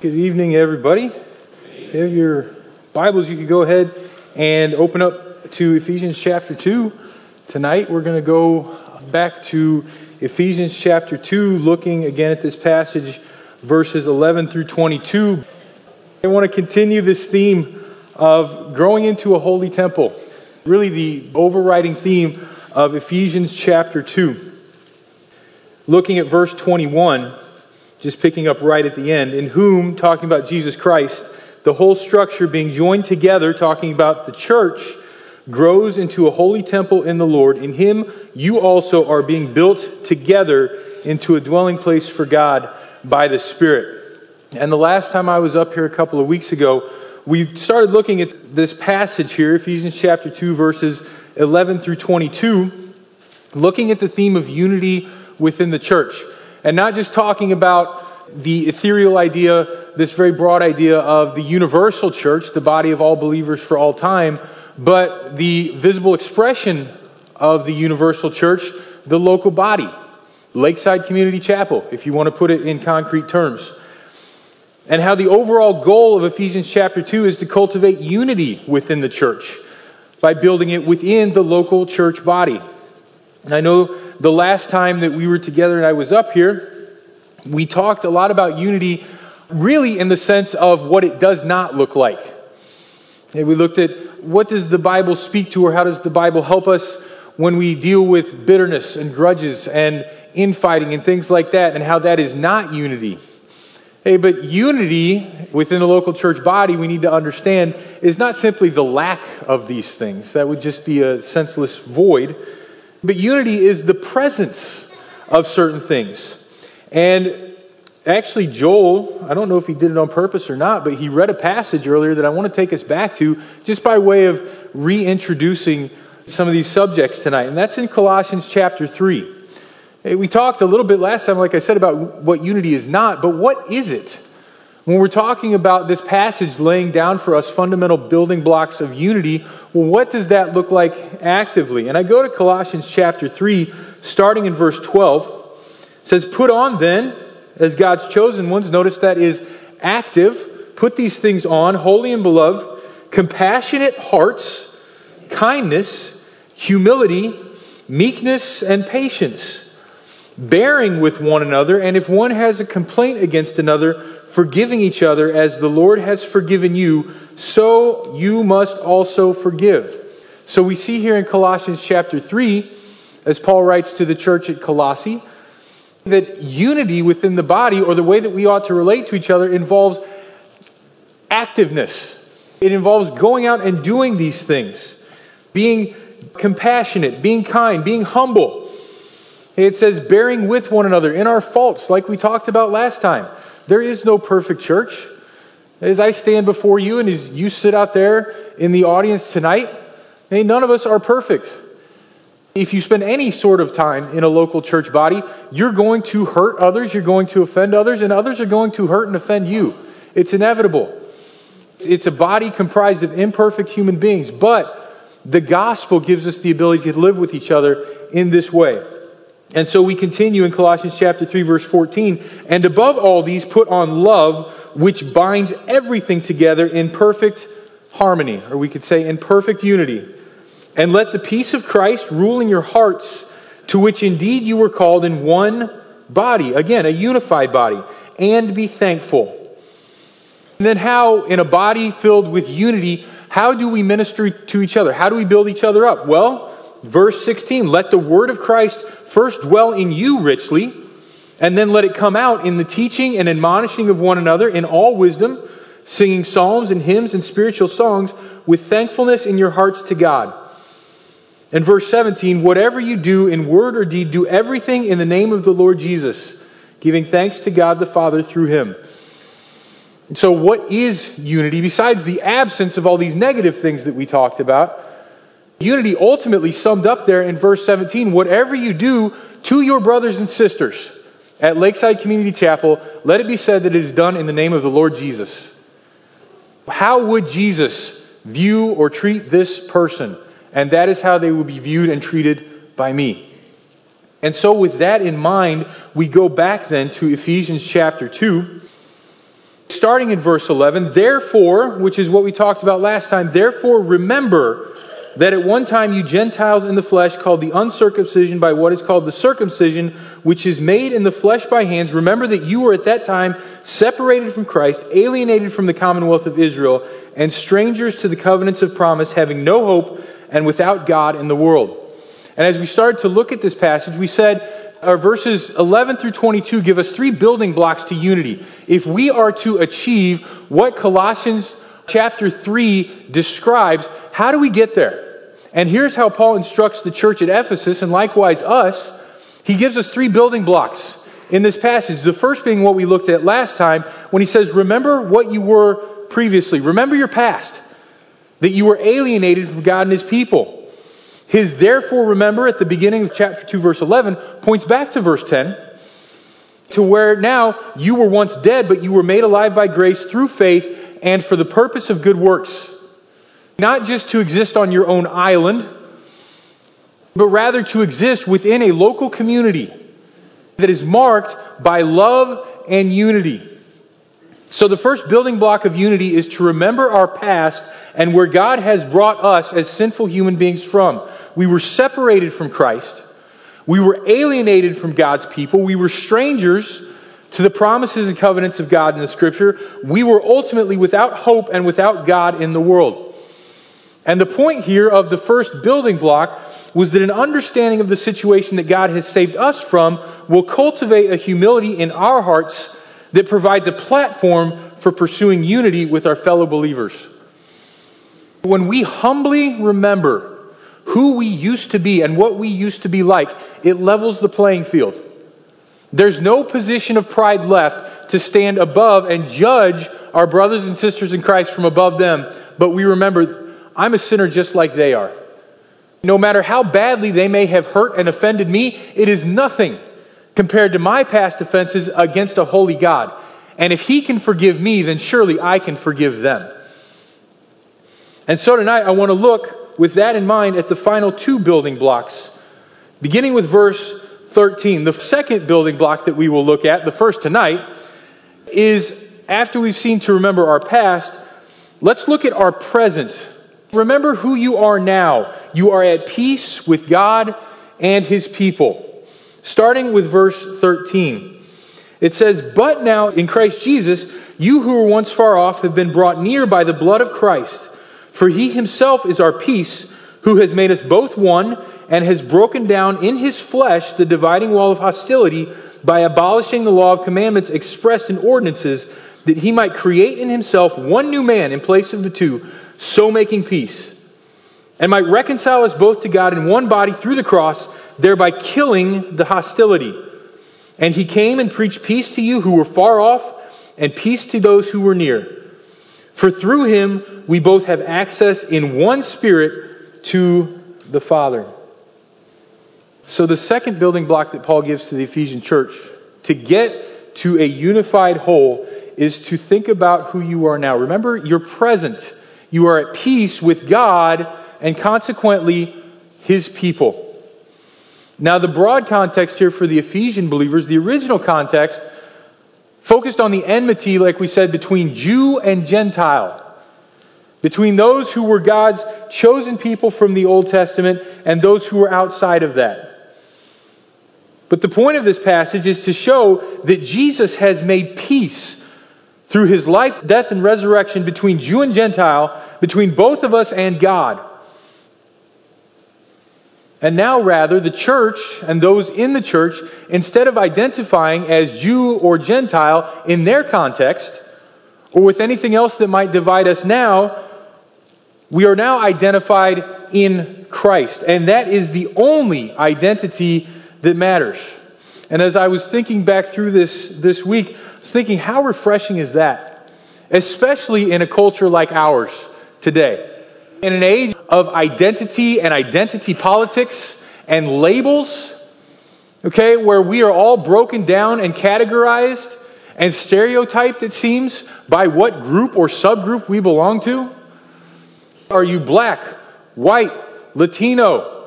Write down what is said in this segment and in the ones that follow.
Good evening, everybody. If you have your Bibles, you could go ahead and open up to Ephesians chapter 2. Tonight, we're going to go back to Ephesians chapter 2, looking again at this passage, verses 11 through 22. I want to continue this theme of growing into a holy temple, really the overriding theme of Ephesians chapter 2. Looking at verse 21 just picking up right at the end, in whom, talking about Jesus Christ, the whole structure being joined together, talking about the church, grows into a holy temple in the Lord. In him, you also are being built together into a dwelling place for God by the Spirit. And the last time I was up here a couple of weeks ago, we started looking at this passage here, Ephesians chapter 2, verses 11 through 22, looking at the theme of unity within the church. And not just talking about the ethereal idea, this very broad idea of the universal church, the body of all believers for all time, but the visible expression of the universal church, the local body, Lakeside Community Chapel, if you want to put it in concrete terms. And how the overall goal of Ephesians chapter 2 is to cultivate unity within the church by building it within the local church body. And I know the last time that we were together and I was up here, we talked a lot about unity, really in the sense of what it does not look like. And we looked at what does the Bible speak to, or how does the Bible help us when we deal with bitterness and grudges and infighting and things like that, and how that is not unity. Hey, but unity within the local church body, we need to understand, is not simply the lack of these things. That would just be a senseless void. But unity is the presence of certain things. And actually, Joel, I don't know if he did it on purpose or not, but he read a passage earlier that I want to take us back to just by way of reintroducing some of these subjects tonight. And that's in Colossians chapter 3. We talked a little bit last time, like I said, about what unity is not, but what is it? When we're talking about this passage laying down for us fundamental building blocks of unity, well, what does that look like actively? And I go to Colossians chapter 3, starting in verse 12. It says, Put on then, as God's chosen ones, notice that is active, put these things on, holy and beloved, compassionate hearts, kindness, humility, meekness, and patience, bearing with one another, and if one has a complaint against another, forgiving each other as the Lord has forgiven you, so you must also forgive. So we see here in Colossians chapter 3, as Paul writes to the church at Colossae, that unity within the body, or the way that we ought to relate to each other, involves activeness. It involves going out and doing these things, being compassionate, being kind, being humble. It says, bearing with one another in our faults, like we talked about last time. There is no perfect church. As I stand before you and as you sit out there in the audience tonight, hey, none of us are perfect. If you spend any sort of time in a local church body, you're going to hurt others, you're going to offend others, and others are going to hurt and offend you. It's inevitable. It's a body comprised of imperfect human beings, but the gospel gives us the ability to live with each other in this way. And so we continue in Colossians chapter 3 verse 14, and above all these put on love which binds everything together in perfect harmony, or we could say in perfect unity. And let the peace of Christ rule in your hearts, to which indeed you were called in one body, again, a unified body, and be thankful. And then how in a body filled with unity, how do we minister to each other? How do we build each other up? Well, verse 16, let the word of Christ first dwell in you richly, and then let it come out in the teaching and admonishing of one another in all wisdom, singing psalms and hymns and spiritual songs with thankfulness in your hearts to God. And verse 17, whatever you do in word or deed, do everything in the name of the Lord Jesus, giving thanks to God the Father through him. And so, what is unity besides the absence of all these negative things that we talked about? Unity ultimately summed up there in verse 17 whatever you do to your brothers and sisters at Lakeside Community Chapel, let it be said that it is done in the name of the Lord Jesus. How would Jesus view or treat this person? And that is how they will be viewed and treated by me. And so, with that in mind, we go back then to Ephesians chapter 2. starting in verse 11, therefore, which is what we talked about last time, therefore remember that at one time you Gentiles in the flesh called the uncircumcision by what is called the circumcision, which is made in the flesh by hands. Remember that you were at that time separated from Christ, alienated from the commonwealth of Israel, and strangers to the covenants of promise, having no hope and without God in the world. And as we started to look at this passage, we said our verses 11 through 22 give us three building blocks to unity. If we are to achieve what Colossians chapter 3 describes, how do we get there? And here's how Paul instructs the church at Ephesus, and likewise us. He gives us three building blocks in this passage. The first being what we looked at last time when he says, Remember what you were previously. Remember your past, that you were alienated from God and his people. His therefore remember at the beginning of chapter 2, verse 11, points back to verse 10 to where now you were once dead, but you were made alive by grace through faith and for the purpose of good works. Not just to exist on your own island, but rather to exist within a local community that is marked by love and unity. So, the first building block of unity is to remember our past and where God has brought us as sinful human beings from. We were separated from Christ. We were alienated from God's people. We were strangers to the promises and covenants of God in the Scripture. We were ultimately without hope and without God in the world. And the point here of the first building block was that an understanding of the situation that God has saved us from will cultivate a humility in our hearts that provides a platform for pursuing unity with our fellow believers. When we humbly remember who we used to be and what we used to be like, it levels the playing field. There's no position of pride left to stand above and judge our brothers and sisters in Christ from above them, but we remember, I'm a sinner just like they are. No matter how badly they may have hurt and offended me, it is nothing compared to my past offenses against a holy God. And if He can forgive me, then surely I can forgive them. And so tonight, I want to look with that in mind at the final two building blocks, beginning with verse 13. The second building block that we will look at, the first tonight, is after we've seen to remember our past, let's look at our present. Remember who you are now. You are at peace with God and His people starting with verse 13. It says, But now in Christ Jesus, you who were once far off have been brought near by the blood of Christ. For he himself is our peace, who has made us both one, and has broken down in his flesh the dividing wall of hostility by abolishing the law of commandments expressed in ordinances, that he might create in himself one new man in place of the two, so making peace, and might reconcile us both to God in one body through the cross thereby killing the hostility. And he came and preached peace to you who were far off, and peace to those who were near. For through him we both have access in one spirit to the Father. So, the second building block that Paul gives to the Ephesian church to get to a unified whole is to think about who you are now. Remember, you're present. You are at peace with God and consequently his people. Now, the broad context here for the Ephesian believers, the original context, focused on the enmity, like we said, between Jew and Gentile, between those who were God's chosen people from the Old Testament and those who were outside of that. But the point of this passage is to show that Jesus has made peace through his life, death, and resurrection between Jew and Gentile, between both of us and God. And now, rather, the church and those in the church, instead of identifying as Jew or Gentile in their context, or with anything else that might divide us now, we are now identified in Christ. And that is the only identity that matters. And as I was thinking back through this this week, was thinking, how refreshing is that? Especially in a culture like ours today. In an age of identity and identity politics and labels, okay, where we are all broken down and categorized and stereotyped, it seems, by what group or subgroup we belong to? Are you black, white, Latino?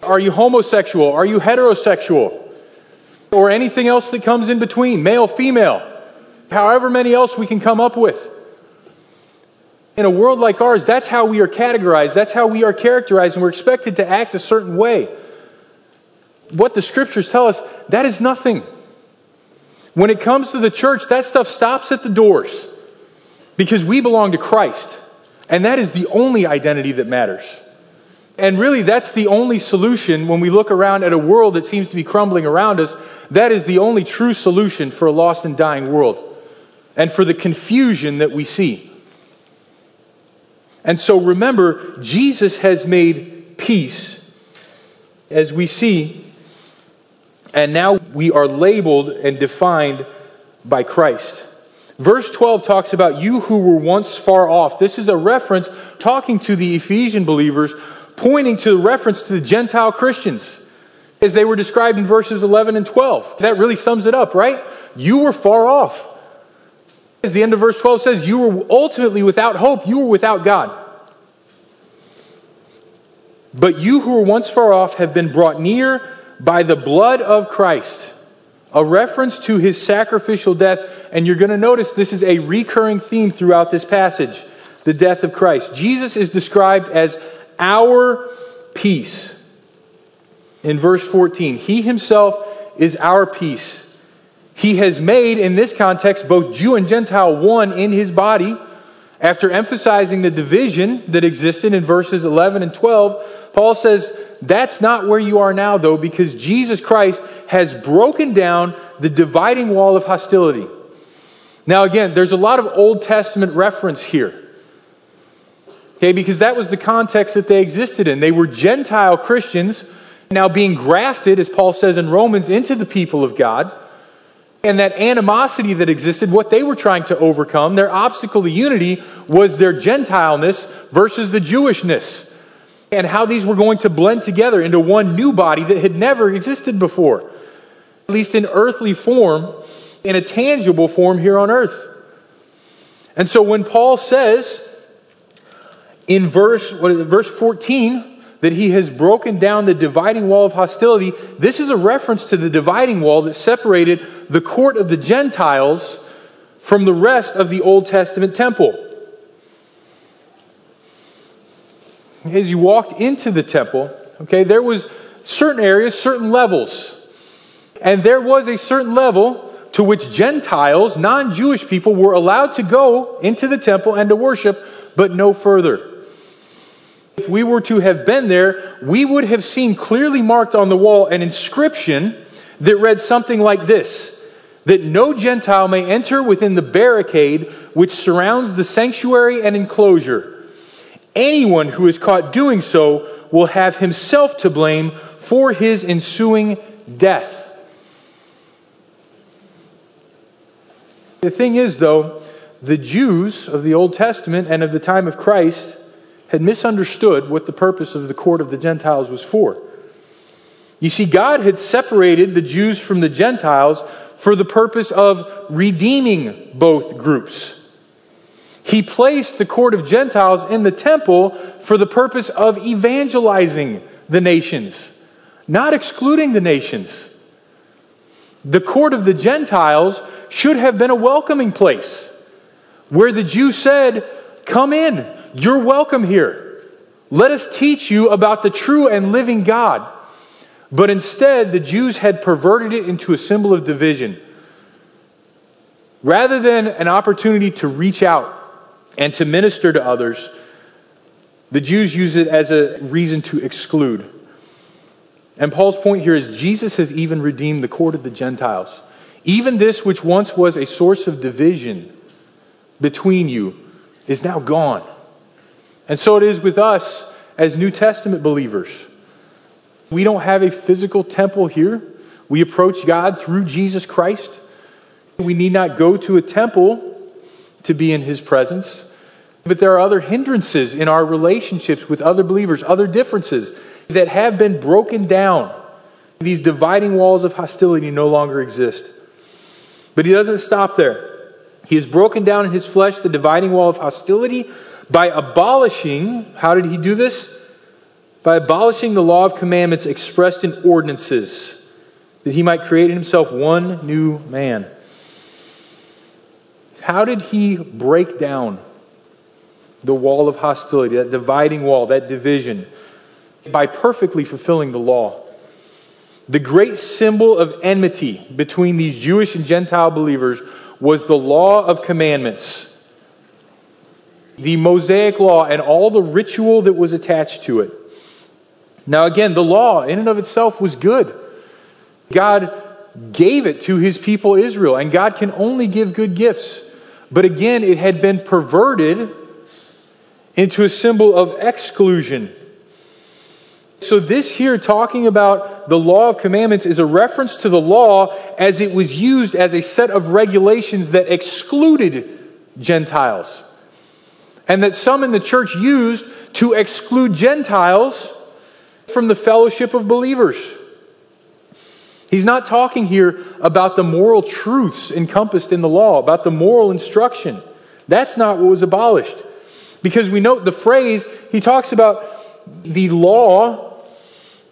Are you homosexual? Are you heterosexual? Or anything else that comes in between, male, female? however many else we can come up with. In a world like ours, that's how we are categorized, that's how we are characterized, and we're expected to act a certain way. What the scriptures tell us, that is nothing. When it comes to the church, that stuff stops at the doors because we belong to Christ. And that is the only identity that matters. And really, that's the only solution when we look around at a world that seems to be crumbling around us. That is the only true solution for a lost and dying world and for the confusion that we see. And so remember, Jesus has made peace, as we see, and now we are labeled and defined by Christ. Verse 12 talks about you who were once far off. This is a reference talking to the Ephesian believers, pointing to the reference to the Gentile Christians as they were described in verses 11 and 12. That really sums it up, right? You were far off. As the end of verse 12 says, you were ultimately without hope, you were without God. But you who were once far off have been brought near by the blood of Christ, a reference to his sacrificial death. And you're going to notice this is a recurring theme throughout this passage the death of Christ. Jesus is described as our peace. In verse 14, he himself is our peace. He has made, in this context, both Jew and Gentile one in his body. After emphasizing the division that existed in verses 11 and 12, Paul says, that's not where you are now, though, because Jesus Christ has broken down the dividing wall of hostility. Now, again, there's a lot of Old Testament reference here. Okay, because that was the context that they existed in. They were Gentile Christians now being grafted, as Paul says in Romans, into the people of God. And that animosity that existed, what they were trying to overcome, their obstacle to unity was their Gentileness versus the Jewishness and how these were going to blend together into one new body that had never existed before, at least in earthly form, in a tangible form here on earth. And so when Paul says in verse, what is it, verse 14 that he has broken down the dividing wall of hostility, this is a reference to the dividing wall that separated the court of the Gentiles from the rest of the Old Testament temple. as you walked into the temple, okay, there was certain areas, certain levels. And there was a certain level to which Gentiles, non Jewish people, were allowed to go into the temple and to worship, but no further. If we were to have been there, we would have seen clearly marked on the wall an inscription that read something like this that no Gentile may enter within the barricade which surrounds the sanctuary and enclosure Anyone who is caught doing so will have himself to blame for his ensuing death. The thing is, though, the Jews of the Old Testament and of the time of Christ had misunderstood what the purpose of the court of the Gentiles was for. You see, God had separated the Jews from the Gentiles for the purpose of redeeming both groups. He placed the court of Gentiles in the temple for the purpose of evangelizing the nations, not excluding the nations. The court of the Gentiles should have been a welcoming place where the Jew said, Come in, you're welcome here. Let us teach you about the true and living God. But instead, the Jews had perverted it into a symbol of division. Rather than an opportunity to reach out and to minister to others, the Jews use it as a reason to exclude. And Paul's point here is Jesus has even redeemed the court of the Gentiles. Even this, which once was a source of division between you, is now gone. And so it is with us as New Testament believers. We don't have a physical temple here. We approach God through Jesus Christ. We need not go to a temple to be in his presence. But there are other hindrances in our relationships with other believers, other differences that have been broken down. These dividing walls of hostility no longer exist. But he doesn't stop there. He has broken down in his flesh the dividing wall of hostility by abolishing, how did he do this? By abolishing the law of commandments expressed in ordinances, that he might create in himself one new man. how did he break down the wall of hostility, that dividing wall, that division? By perfectly fulfilling the law. The great symbol of enmity between these Jewish and Gentile believers was the law of commandments, the Mosaic law, and all the ritual that was attached to it. Now, again, the law in and of itself was good. God gave it to his people Israel, and God can only give good gifts. But again, it had been perverted into a symbol of exclusion. So, this here, talking about the law of commandments, is a reference to the law as it was used as a set of regulations that excluded Gentiles. And that some in the church used to exclude Gentiles from the fellowship of believers. He's not talking here about the moral truths encompassed in the law, about the moral instruction. That's not what was abolished. Because we note the phrase, he talks about the law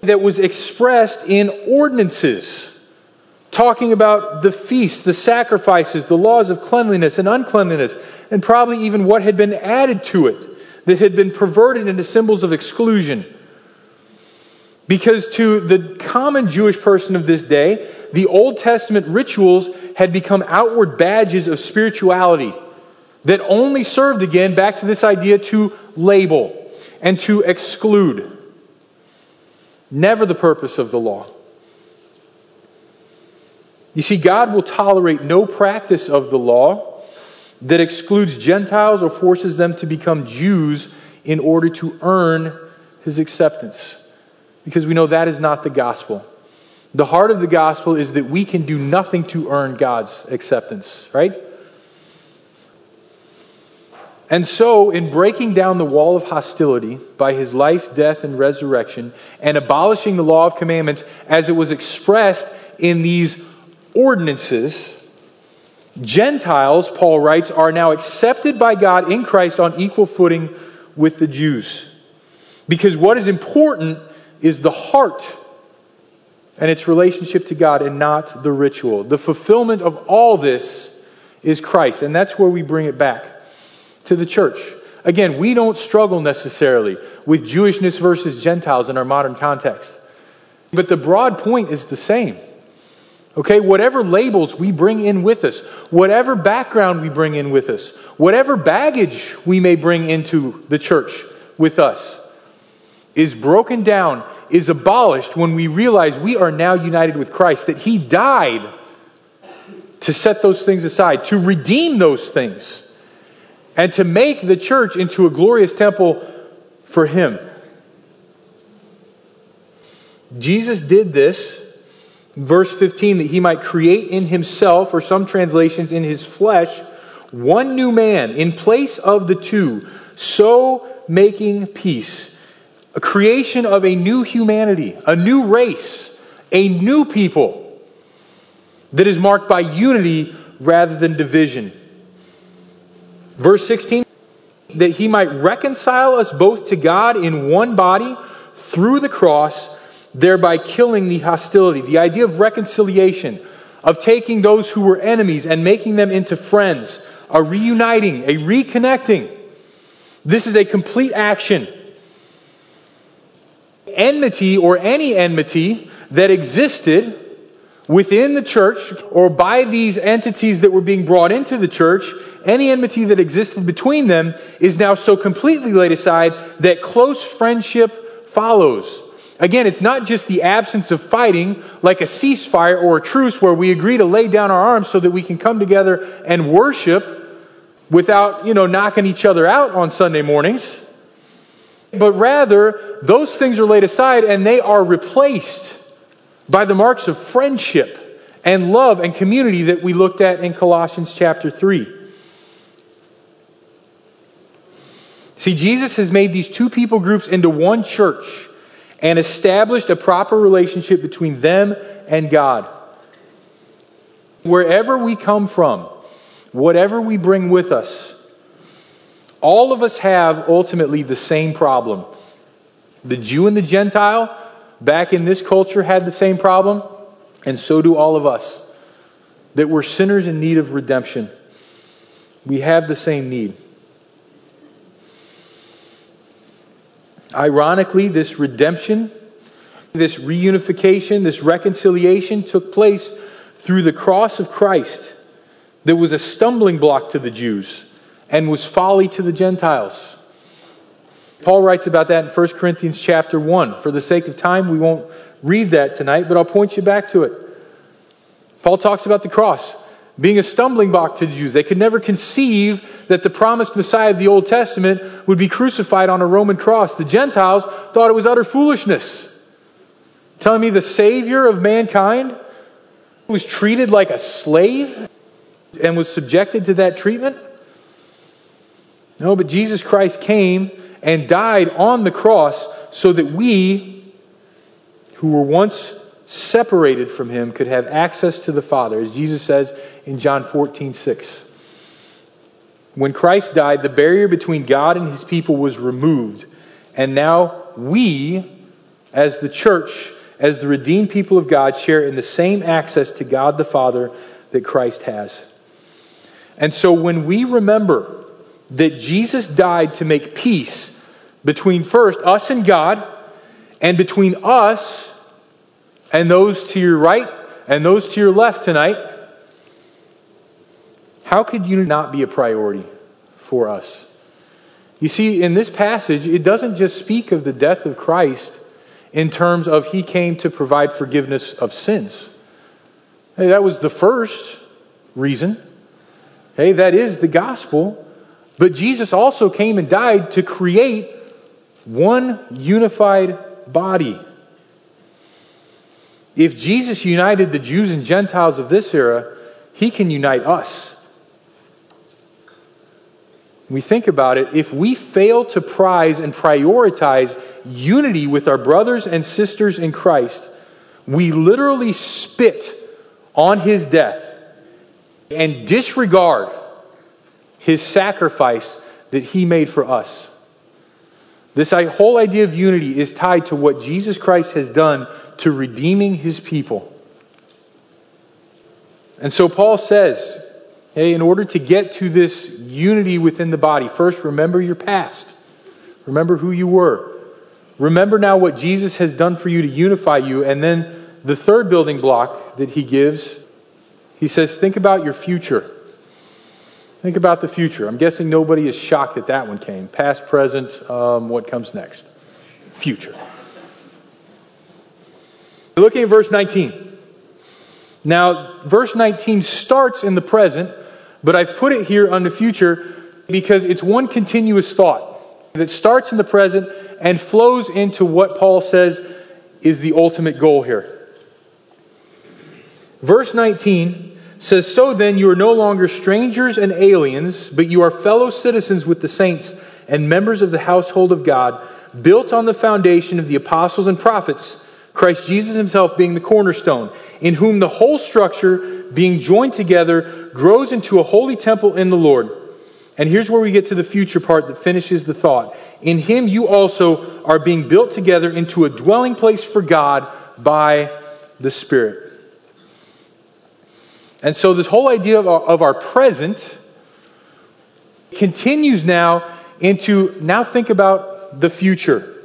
that was expressed in ordinances, talking about the feasts, the sacrifices, the laws of cleanliness and uncleanliness, and probably even what had been added to it that had been perverted into symbols of exclusion. Because to the common Jewish person of this day, the Old Testament rituals had become outward badges of spirituality that only served again back to this idea to label and to exclude. Never the purpose of the law. You see, God will tolerate no practice of the law that excludes Gentiles or forces them to become Jews in order to earn his acceptance because we know that is not the gospel. The heart of the gospel is that we can do nothing to earn God's acceptance, right? And so, in breaking down the wall of hostility by his life, death, and resurrection, and abolishing the law of commandments as it was expressed in these ordinances, Gentiles, Paul writes, are now accepted by God in Christ on equal footing with the Jews. Because what is important is the heart and its relationship to God and not the ritual. The fulfillment of all this is Christ, and that's where we bring it back to the church. Again, we don't struggle necessarily with Jewishness versus Gentiles in our modern context. But the broad point is the same. Okay, whatever labels we bring in with us, whatever background we bring in with us, whatever baggage we may bring into the church with us, is broken down, is abolished when we realize we are now united with Christ, that He died to set those things aside, to redeem those things, and to make the church into a glorious temple for Him. Jesus did this, verse 15, that He might create in Himself, or some translations, in His flesh, one new man in place of the two, so making peace a creation of a new humanity, a new race, a new people that is marked by unity rather than division. Verse 16 that he might reconcile us both to God in one body through the cross, thereby killing the hostility. The idea of reconciliation, of taking those who were enemies and making them into friends, a reuniting, a reconnecting. This is a complete action enmity or any enmity that existed within the church or by these entities that were being brought into the church, any enmity that existed between them is now so completely laid aside that close friendship follows. Again, it's not just the absence of fighting, like a ceasefire or a truce where we agree to lay down our arms so that we can come together and worship without, you know, knocking each other out on Sunday mornings but rather those things are laid aside and they are replaced by the marks of friendship and love and community that we looked at in Colossians chapter 3. See, Jesus has made these two people groups into one church and established a proper relationship between them and God. Wherever we come from, whatever we bring with us, all of us have ultimately the same problem. The Jew and the Gentile back in this culture had the same problem, and so do all of us. That we're sinners in need of redemption. We have the same need. Ironically, this redemption, this reunification, this reconciliation took place through the cross of Christ that was a stumbling block to the Jews and was folly to the Gentiles. Paul writes about that in 1 Corinthians chapter 1. For the sake of time, we won't read that tonight, but I'll point you back to it. Paul talks about the cross being a stumbling block to the Jews. They could never conceive that the promised Messiah of the Old Testament would be crucified on a Roman cross. The Gentiles thought it was utter foolishness. Telling me the Savior of mankind was treated like a slave and was subjected to that treatment? No, but Jesus Christ came and died on the cross so that we, who were once separated from him could have access to the Father, as Jesus says in John 14, 6. When Christ died, the barrier between God and his people was removed. And now we, as the church, as the redeemed people of God, share in the same access to God the Father that Christ has. And so when we remember that Jesus died to make peace between first us and God, and between us and those to your right and those to your left tonight, how could you not be a priority for us? You see, in this passage, it doesn't just speak of the death of Christ in terms of he came to provide forgiveness of sins. Hey, that was the first reason. Hey, that is the gospel. But Jesus also came and died to create one unified body. If Jesus united the Jews and Gentiles of this era, he can unite us. we think about it, if we fail to prize and prioritize unity with our brothers and sisters in Christ, we literally spit on his death and disregard his sacrifice that he made for us. This whole idea of unity is tied to what Jesus Christ has done to redeeming his people. And so Paul says, hey, in order to get to this unity within the body, first remember your past. Remember who you were. Remember now what Jesus has done for you to unify you. And then the third building block that he gives, he says, think about your future. Think about the future. I'm guessing nobody is shocked that that one came. Past, present, um, what comes next? Future. Looking at verse 19. Now, verse 19 starts in the present, but I've put it here on the future because it's one continuous thought that starts in the present and flows into what Paul says is the ultimate goal here. Verse 19 says, So then you are no longer strangers and aliens, but you are fellow citizens with the saints and members of the household of God, built on the foundation of the apostles and prophets, Christ Jesus himself being the cornerstone, in whom the whole structure, being joined together, grows into a holy temple in the Lord. And here's where we get to the future part that finishes the thought. In him you also are being built together into a dwelling place for God by the Spirit. And so, this whole idea of our, of our present continues now into now think about the future.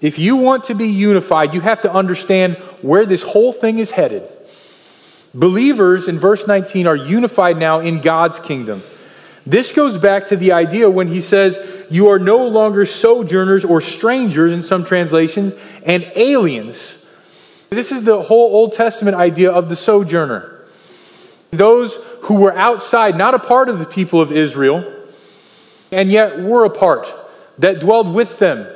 If you want to be unified, you have to understand where this whole thing is headed. Believers in verse 19 are unified now in God's kingdom. This goes back to the idea when he says, You are no longer sojourners or strangers in some translations and aliens. This is the whole Old Testament idea of the sojourner. Those who were outside, not a part of the people of Israel, and yet were a part, that dwelled with them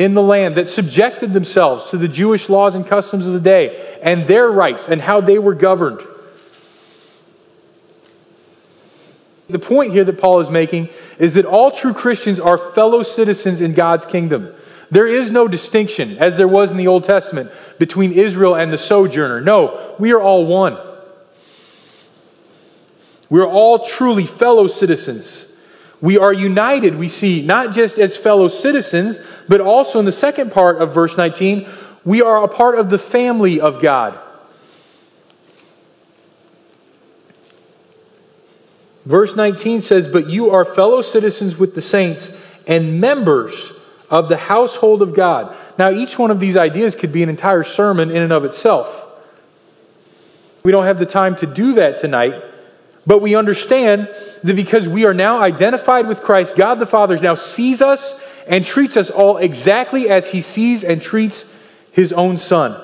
in the land, that subjected themselves to the Jewish laws and customs of the day, and their rights and how they were governed. The point here that Paul is making is that all true Christians are fellow citizens in God's kingdom. There is no distinction, as there was in the Old Testament, between Israel and the sojourner. No, we are all one. We're all truly fellow citizens. We are united, we see, not just as fellow citizens, but also in the second part of verse 19, we are a part of the family of God. Verse 19 says, But you are fellow citizens with the saints and members of the household of God. Now, each one of these ideas could be an entire sermon in and of itself. We don't have the time to do that tonight, but we understand that because we are now identified with Christ, God the Father now sees us and treats us all exactly as he sees and treats his own Son.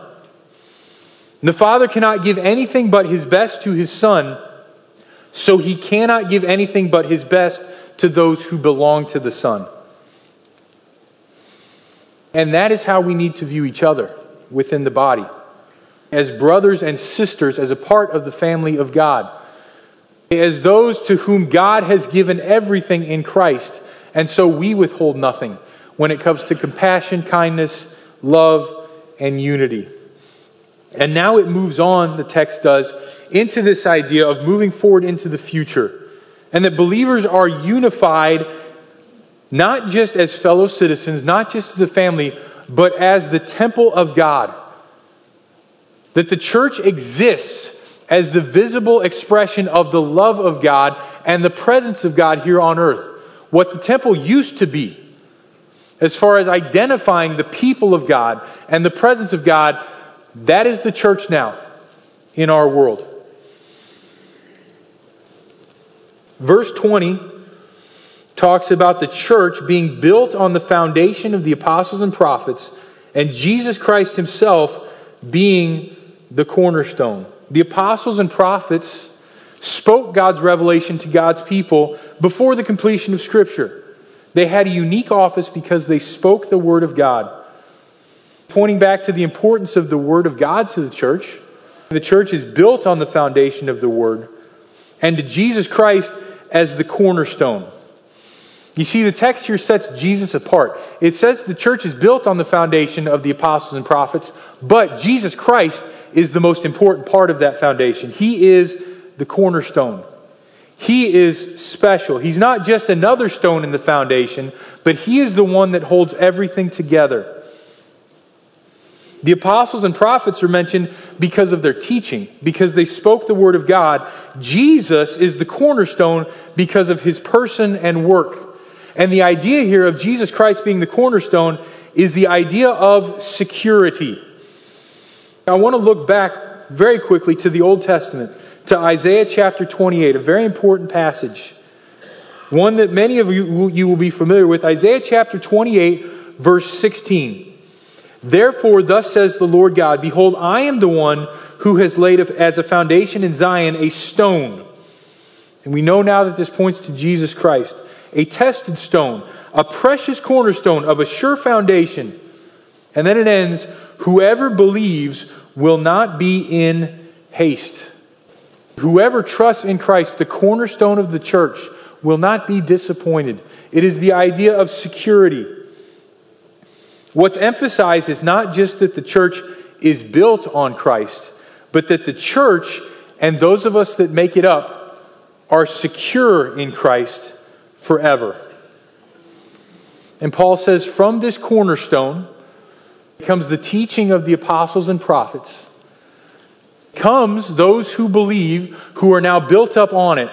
The Father cannot give anything but his best to his Son, so he cannot give anything but his best to those who belong to the Son. And that is how we need to view each other within the body as brothers and sisters, as a part of the family of God, as those to whom God has given everything in Christ. And so we withhold nothing when it comes to compassion, kindness, love, and unity. And now it moves on, the text does, into this idea of moving forward into the future. And that believers are unified not just as fellow citizens, not just as a family, but as the temple of God. That the church exists as the visible expression of the love of God and the presence of God here on earth. What the temple used to be, as far as identifying the people of God and the presence of God, that is the church now in our world. Verse 20 talks about the church being built on the foundation of the apostles and prophets, and Jesus Christ himself being the cornerstone. The apostles and prophets spoke God's revelation to God's people before the completion of Scripture. They had a unique office because they spoke the Word of God. Pointing back to the importance of the Word of God to the church, the church is built on the foundation of the Word, and to Jesus Christ as the cornerstone. You see, the text here sets Jesus apart. It says the church is built on the foundation of the apostles and prophets, but Jesus Christ is the most important part of that foundation. He is the cornerstone. He is special. He's not just another stone in the foundation, but He is the one that holds everything together. The apostles and prophets are mentioned because of their teaching, because they spoke the word of God. Jesus is the cornerstone because of his person and work. And the idea here of Jesus Christ being the cornerstone is the idea of security. I want to look back very quickly to the Old Testament, to Isaiah chapter 28, a very important passage. One that many of you, you will be familiar with. Isaiah chapter 28, verse 16. Therefore, thus says the Lord God Behold, I am the one who has laid as a foundation in Zion a stone. And we know now that this points to Jesus Christ a tested stone, a precious cornerstone of a sure foundation. And then it ends whoever believes will not be in haste. Whoever trusts in Christ, the cornerstone of the church, will not be disappointed. It is the idea of security. What's emphasized is not just that the church is built on Christ, but that the church and those of us that make it up are secure in Christ forever. And Paul says, from this cornerstone comes the teaching of the apostles and prophets. Comes those who believe, who are now built up on it.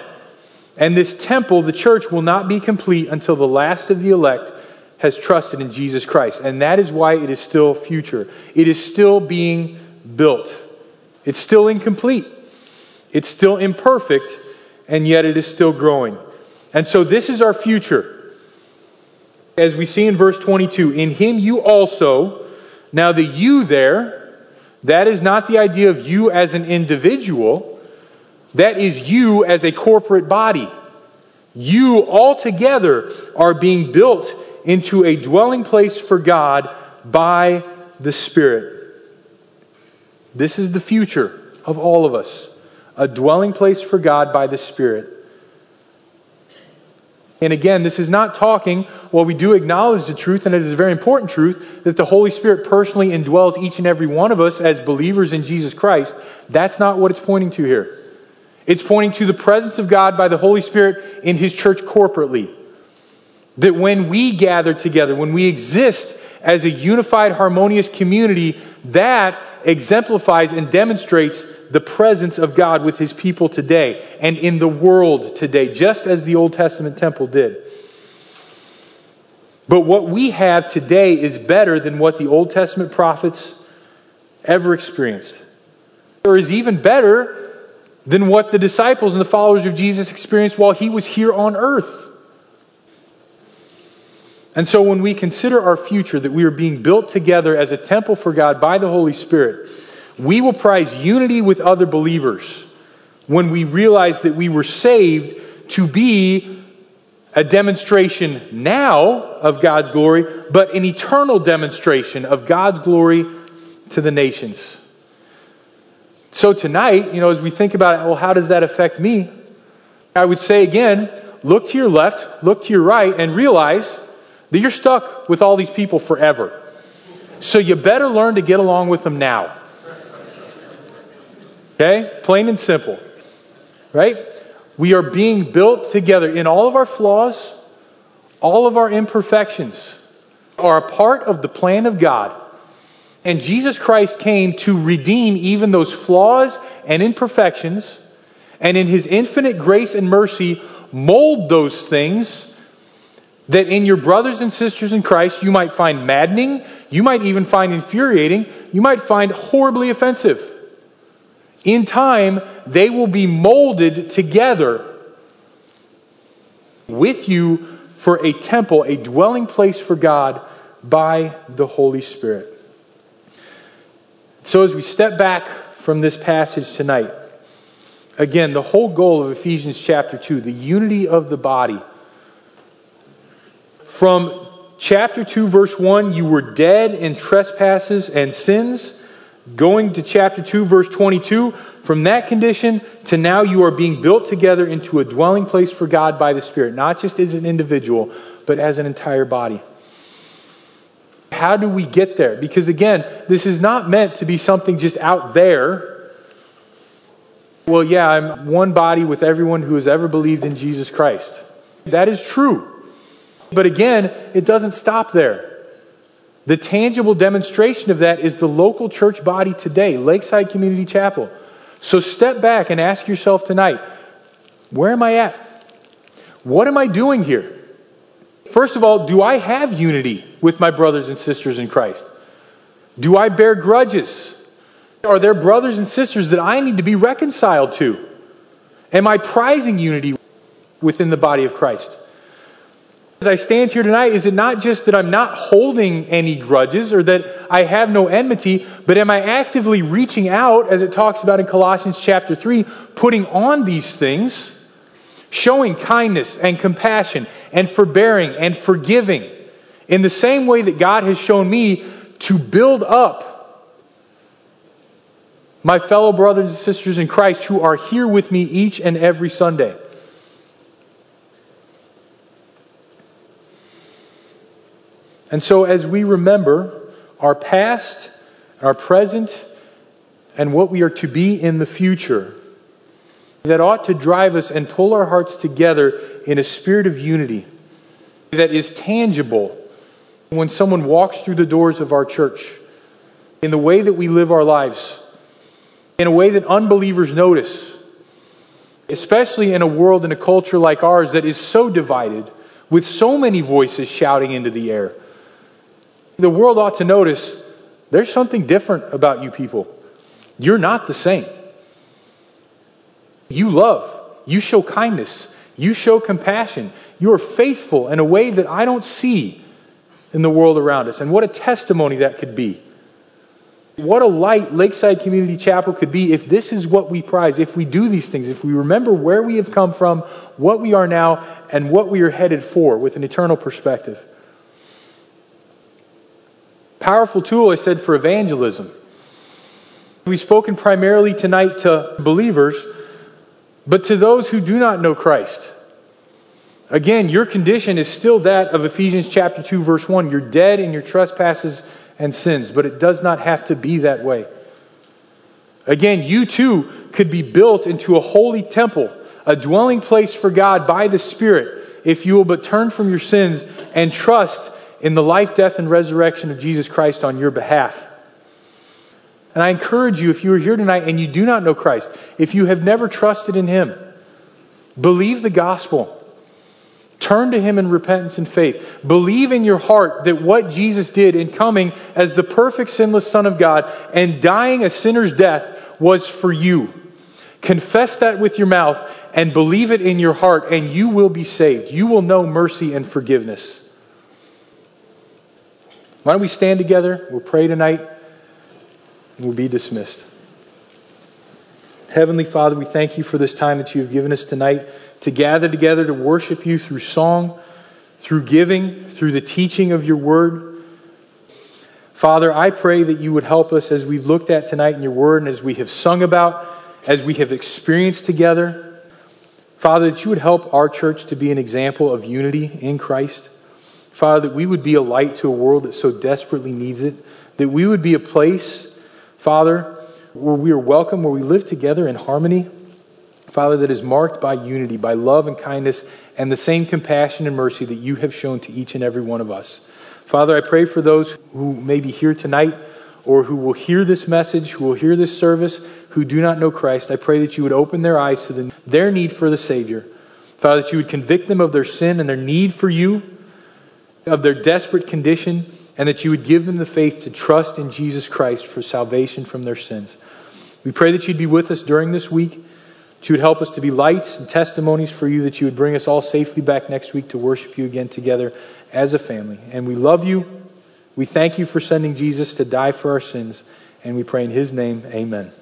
And this temple, the church, will not be complete until the last of the elect has trusted in Jesus Christ. And that is why it is still future. It is still being built. It's still incomplete. It's still imperfect, and yet it is still growing. And so this is our future. As we see in verse 22, in him you also, now the you there, that is not the idea of you as an individual, that is you as a corporate body. You all together are being built into a dwelling place for God by the Spirit. This is the future of all of us a dwelling place for God by the Spirit. And again, this is not talking, well, we do acknowledge the truth, and it is a very important truth, that the Holy Spirit personally indwells each and every one of us as believers in Jesus Christ. That's not what it's pointing to here. It's pointing to the presence of God by the Holy Spirit in His church corporately. That when we gather together, when we exist as a unified, harmonious community, that exemplifies and demonstrates the presence of God with his people today and in the world today, just as the Old Testament temple did. But what we have today is better than what the Old Testament prophets ever experienced, or is even better than what the disciples and the followers of Jesus experienced while he was here on earth. And so when we consider our future, that we are being built together as a temple for God by the Holy Spirit, we will prize unity with other believers when we realize that we were saved to be a demonstration now of God's glory, but an eternal demonstration of God's glory to the nations. So tonight, you know, as we think about it, well, how does that affect me? I would say again, look to your left, look to your right, and realize that you're stuck with all these people forever. So you better learn to get along with them now. Okay? Plain and simple. Right? We are being built together in all of our flaws, all of our imperfections are a part of the plan of God. And Jesus Christ came to redeem even those flaws and imperfections, and in his infinite grace and mercy, mold those things that in your brothers and sisters in Christ you might find maddening, you might even find infuriating, you might find horribly offensive. In time, they will be molded together with you for a temple, a dwelling place for God by the Holy Spirit. So, as we step back from this passage tonight, again, the whole goal of Ephesians chapter 2, the unity of the body from chapter 2, verse 1, you were dead in trespasses and sins. Going to chapter 2, verse 22, from that condition to now you are being built together into a dwelling place for God by the Spirit, not just as an individual, but as an entire body. How do we get there? Because again, this is not meant to be something just out there. Well, yeah, I'm one body with everyone who has ever believed in Jesus Christ. That is true. But again, it doesn't stop there. The tangible demonstration of that is the local church body today, Lakeside Community Chapel. So step back and ask yourself tonight where am I at? What am I doing here? First of all, do I have unity with my brothers and sisters in Christ? Do I bear grudges? Are there brothers and sisters that I need to be reconciled to? Am I prizing unity within the body of Christ? As I stand here tonight, is it not just that I'm not holding any grudges or that I have no enmity, but am I actively reaching out, as it talks about in Colossians chapter 3, putting on these things, showing kindness and compassion and forbearing and forgiving in the same way that God has shown me to build up my fellow brothers and sisters in Christ who are here with me each and every Sunday? And so, as we remember our past, our present, and what we are to be in the future, that ought to drive us and pull our hearts together in a spirit of unity that is tangible when someone walks through the doors of our church, in the way that we live our lives, in a way that unbelievers notice, especially in a world and a culture like ours that is so divided, with so many voices shouting into the air. The world ought to notice there's something different about you people. You're not the same. You love, you show kindness, you show compassion, you are faithful in a way that I don't see in the world around us. And what a testimony that could be. What a light Lakeside Community Chapel could be if this is what we prize, if we do these things, if we remember where we have come from, what we are now, and what we are headed for with an eternal perspective. Powerful tool, I said, for evangelism. We've spoken primarily tonight to believers, but to those who do not know Christ. Again, your condition is still that of Ephesians chapter 2 verse 1. You're dead in your trespasses and sins, but it does not have to be that way. Again, you too could be built into a holy temple, a dwelling place for God by the Spirit, if you will but turn from your sins and trust in the life, death, and resurrection of Jesus Christ on your behalf. And I encourage you, if you are here tonight and you do not know Christ, if you have never trusted in Him, believe the gospel. Turn to Him in repentance and faith. Believe in your heart that what Jesus did in coming as the perfect, sinless Son of God and dying a sinner's death was for you. Confess that with your mouth and believe it in your heart, and you will be saved. You will know mercy and forgiveness. Why don't we stand together? We'll pray tonight and we'll be dismissed. Heavenly Father, we thank you for this time that you have given us tonight to gather together to worship you through song, through giving, through the teaching of your word. Father, I pray that you would help us as we've looked at tonight in your word and as we have sung about, as we have experienced together. Father, that you would help our church to be an example of unity in Christ. Father, that we would be a light to a world that so desperately needs it. That we would be a place, Father, where we are welcome, where we live together in harmony. Father, that is marked by unity, by love and kindness, and the same compassion and mercy that you have shown to each and every one of us. Father, I pray for those who may be here tonight or who will hear this message, who will hear this service, who do not know Christ. I pray that you would open their eyes to the, their need for the Savior. Father, that you would convict them of their sin and their need for you, of their desperate condition, and that you would give them the faith to trust in Jesus Christ for salvation from their sins. We pray that you'd be with us during this week, that you would help us to be lights and testimonies for you, that you would bring us all safely back next week to worship you again together as a family. And we love you. We thank you for sending Jesus to die for our sins. And we pray in his name, amen.